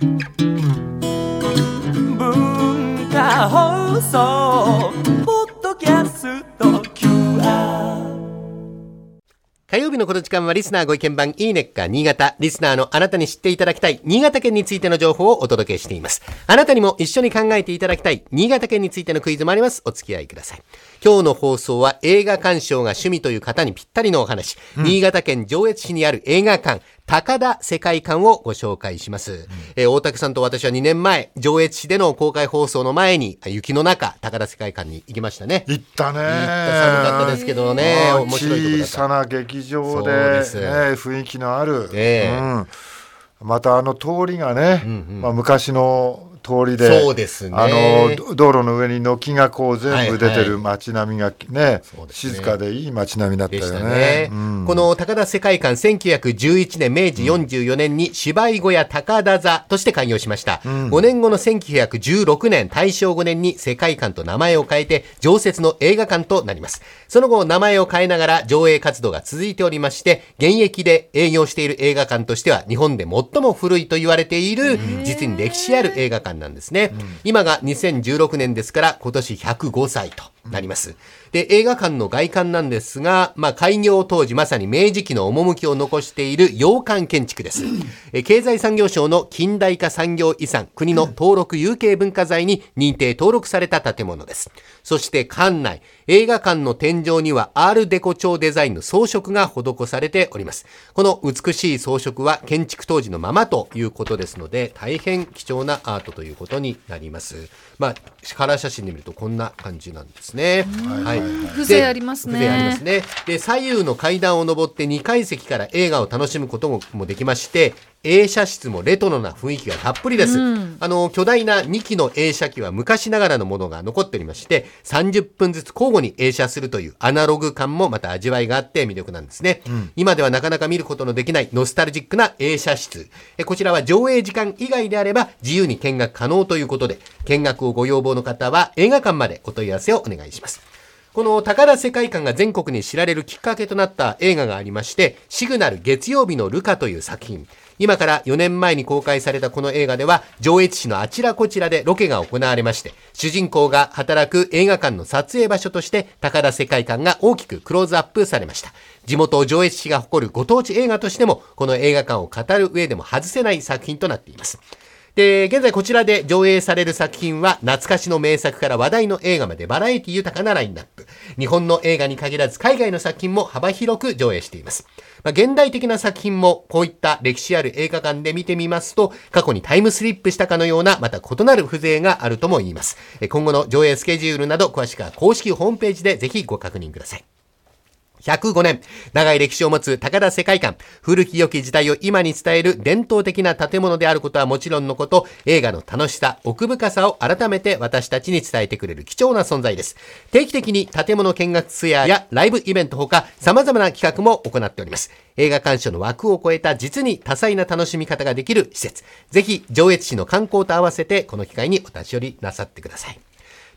文化放送ポッドキャスト QR 火曜日のこの時間はリスナーご意見番いいねっか新潟。リスナーのあなたに知っていただきたい新潟県についての情報をお届けしています。あなたにも一緒に考えていただきたい新潟県についてのクイズもあります。お付き合いください。今日の放送は映画鑑賞が趣味という方にぴったりのお話。新潟県上越市にある映画館、高田世界観をご紹介します。えー大竹さんと私は2年前、上越市での公開放送の前に、あ雪の中、高田世界観に行きましたね。行ったね。行った寒かったですけどね、面白いとこ。小さな劇場でね、雰囲気のある、ええ。うん、またあの通りがね、まあ、昔の通りでそうですね。あのど道路の上に軒がこう全部出てはい。はる街並みがね,、そうですね。静かでいい街並みだったよね。ね。うんこの高田世界観、1911年、明治44年に芝居小屋高田座として開業しました。5年後の1916年、大正5年に世界観と名前を変えて、常設の映画館となります。その後、名前を変えながら上映活動が続いておりまして、現役で営業している映画館としては、日本で最も古いと言われている、実に歴史ある映画館なんですね。今が2016年ですから、今年105歳となります。で、映画館の外観なんですが、まあ、開業当時まさに明治期の趣を残している洋館建築です。え経済産業省の近代化産業遺産、国の登録有形文化財に認定登録された建物です。そして館内、映画館の天井にはアールデコ調デザインの装飾が施されております。この美しい装飾は建築当時のままということですので、大変貴重なアートということになります。まあ、カラー写真で見るとこんな感じなんですね。はい。風情ありますね風情ありますね。で、左右の階段を上って2階席から映画を楽しむことももできまして、映写室もレトロな雰囲気がたっぷりです。あの、巨大な2機の映写機は昔ながらのものが残っておりまして、30分ずつ交互に映写するというアナログ感もまた味わいがあって魅力なんですね。今ではなかなか見ることのできないノスタルジックな映写室。えこちらは上映時間以外であれば自由に見学可能ということで、見学をご要望の方は映画館までお問い合わせをお願いします。この高田世界観が全国に知られるきっかけとなった映画がありまして、シグナル月曜日のルカという作品。今から4年前に公開されたこの映画では、上越市のあちらこちらでロケが行われまして、主人公が働く映画館の撮影場所として、高田世界観が大きくクローズアップされました。地元上越市が誇るご当地映画としても、この映画館を語る上でも外せない作品となっています。で、現在こちらで上映される作品は、懐かしの名作から話題の映画までバラエティ豊かなラインナップ。日本の映画に限らず海外の作品も幅広く上映しています。まあ、現代的な作品もこういった歴史ある映画館で見てみますと、過去にタイムスリップしたかのような、また異なる風情があるとも言います。今後の上映スケジュールなど詳しくは公式ホームページでぜひご確認ください。105年、長い歴史を持つ高田世界観、古き良き時代を今に伝える伝統的な建物であることはもちろんのこと、映画の楽しさ、奥深さを改めて私たちに伝えてくれる貴重な存在です。定期的に建物見学ツアーやライブイベントほか、様々な企画も行っております。映画鑑賞の枠を超えた実に多彩な楽しみ方ができる施設。ぜひ、上越市の観光と合わせて、この機会にお立ち寄りなさってください。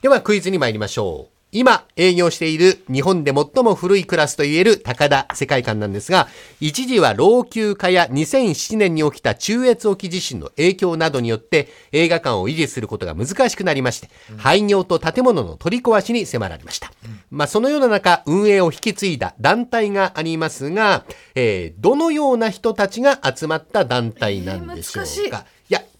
ではクイズに参りましょう。今営業している日本で最も古いクラスといえる高田世界観なんですが、一時は老朽化や2007年に起きた中越沖地震の影響などによって映画館を維持することが難しくなりまして、廃業と建物の取り壊しに迫られました。まあそのような中、運営を引き継いだ団体がありますが、えーどのような人たちが集まった団体なんでしょうえー難しいか。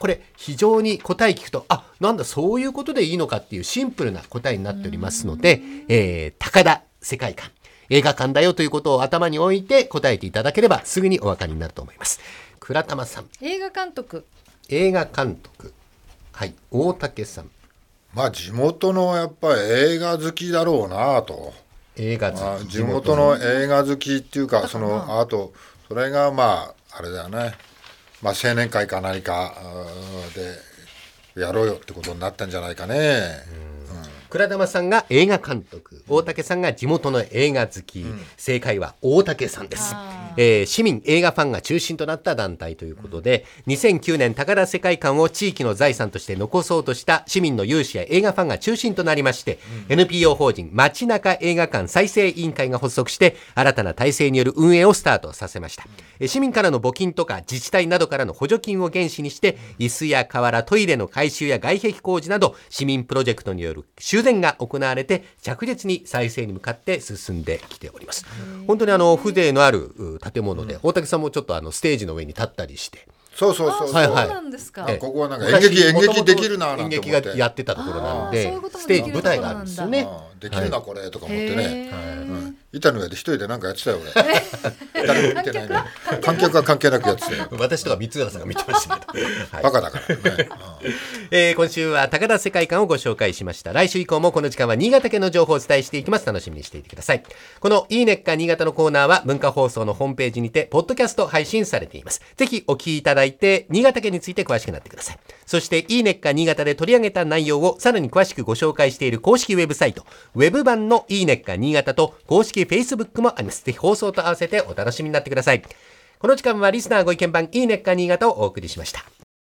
これ非常に答え聞くと、あ、なんだ、そういうことでいいのかっていうシンプルな答えになっておりますので、えー、高田世界観、映画館だよということを頭に置いて答えていただければすぐにお分かりになると思います。倉玉さん、映画監督映画監督。はい、大竹さん、まあ地元のやっぱり映画好きだろうなと。映画まあ好き。地元の映画好きっていうかそのあとそれがまああれだよね、まあ、青年会か何かでやろうよってことになったんじゃないかね。倉玉さんが映画監督。大竹さんが地元の映画好き、正解は大竹さんです、えー市民映画ファンが中心となった団体ということで、2009年高田世界観を地域の財産として残そうとした市民の有志や映画ファンが中心となりまして、NPO 法人街中映画館再生委員会が発足して新たな体制による運営をスタートさせました、えー市民からの募金とか自治体などからの補助金を原資にして椅子や瓦トイレの改修や外壁工事など市民プロジェクトによる修繕が行われて着実に再生に向かって進んできております。本当にあの風情のあるう建物で、大竹さんもちょっとあのステージの上に立ったりして。そうそうそうそう、はいはいそうなんですか。ええ。ここはなんか演劇演劇できるななん演て思って。劇がやってたところなのでステージ舞台があるんですよね。うんできるなこれとか思ってね、うん板の上で一人でなんかやってたよ俺。誰も見てないのに。観客は？関係なくやってたよ。私とか三浦さんが見てましたけど、はい。バカだからね、えー今週は高田世界観をご紹介しました。来週以降もこの時間は新潟県の情報をお伝えしていきます。楽しみにしていてください。このいいねっか新潟のコーナーは文化放送のホームページにて、ポッドキャスト配信されています。ぜひお聞きいただいて、新潟県について詳しくなってください。そして、いいねっか新潟で取り上げた内容をさらに詳しくご紹介している公式ウェブサイト、ウェブ版のいいねっか新潟と公式 Facebook もあります。ぜひ放送と合わせてお楽しみになってください。この時間はリスナーご意見番いいねっか新潟をお送りしました。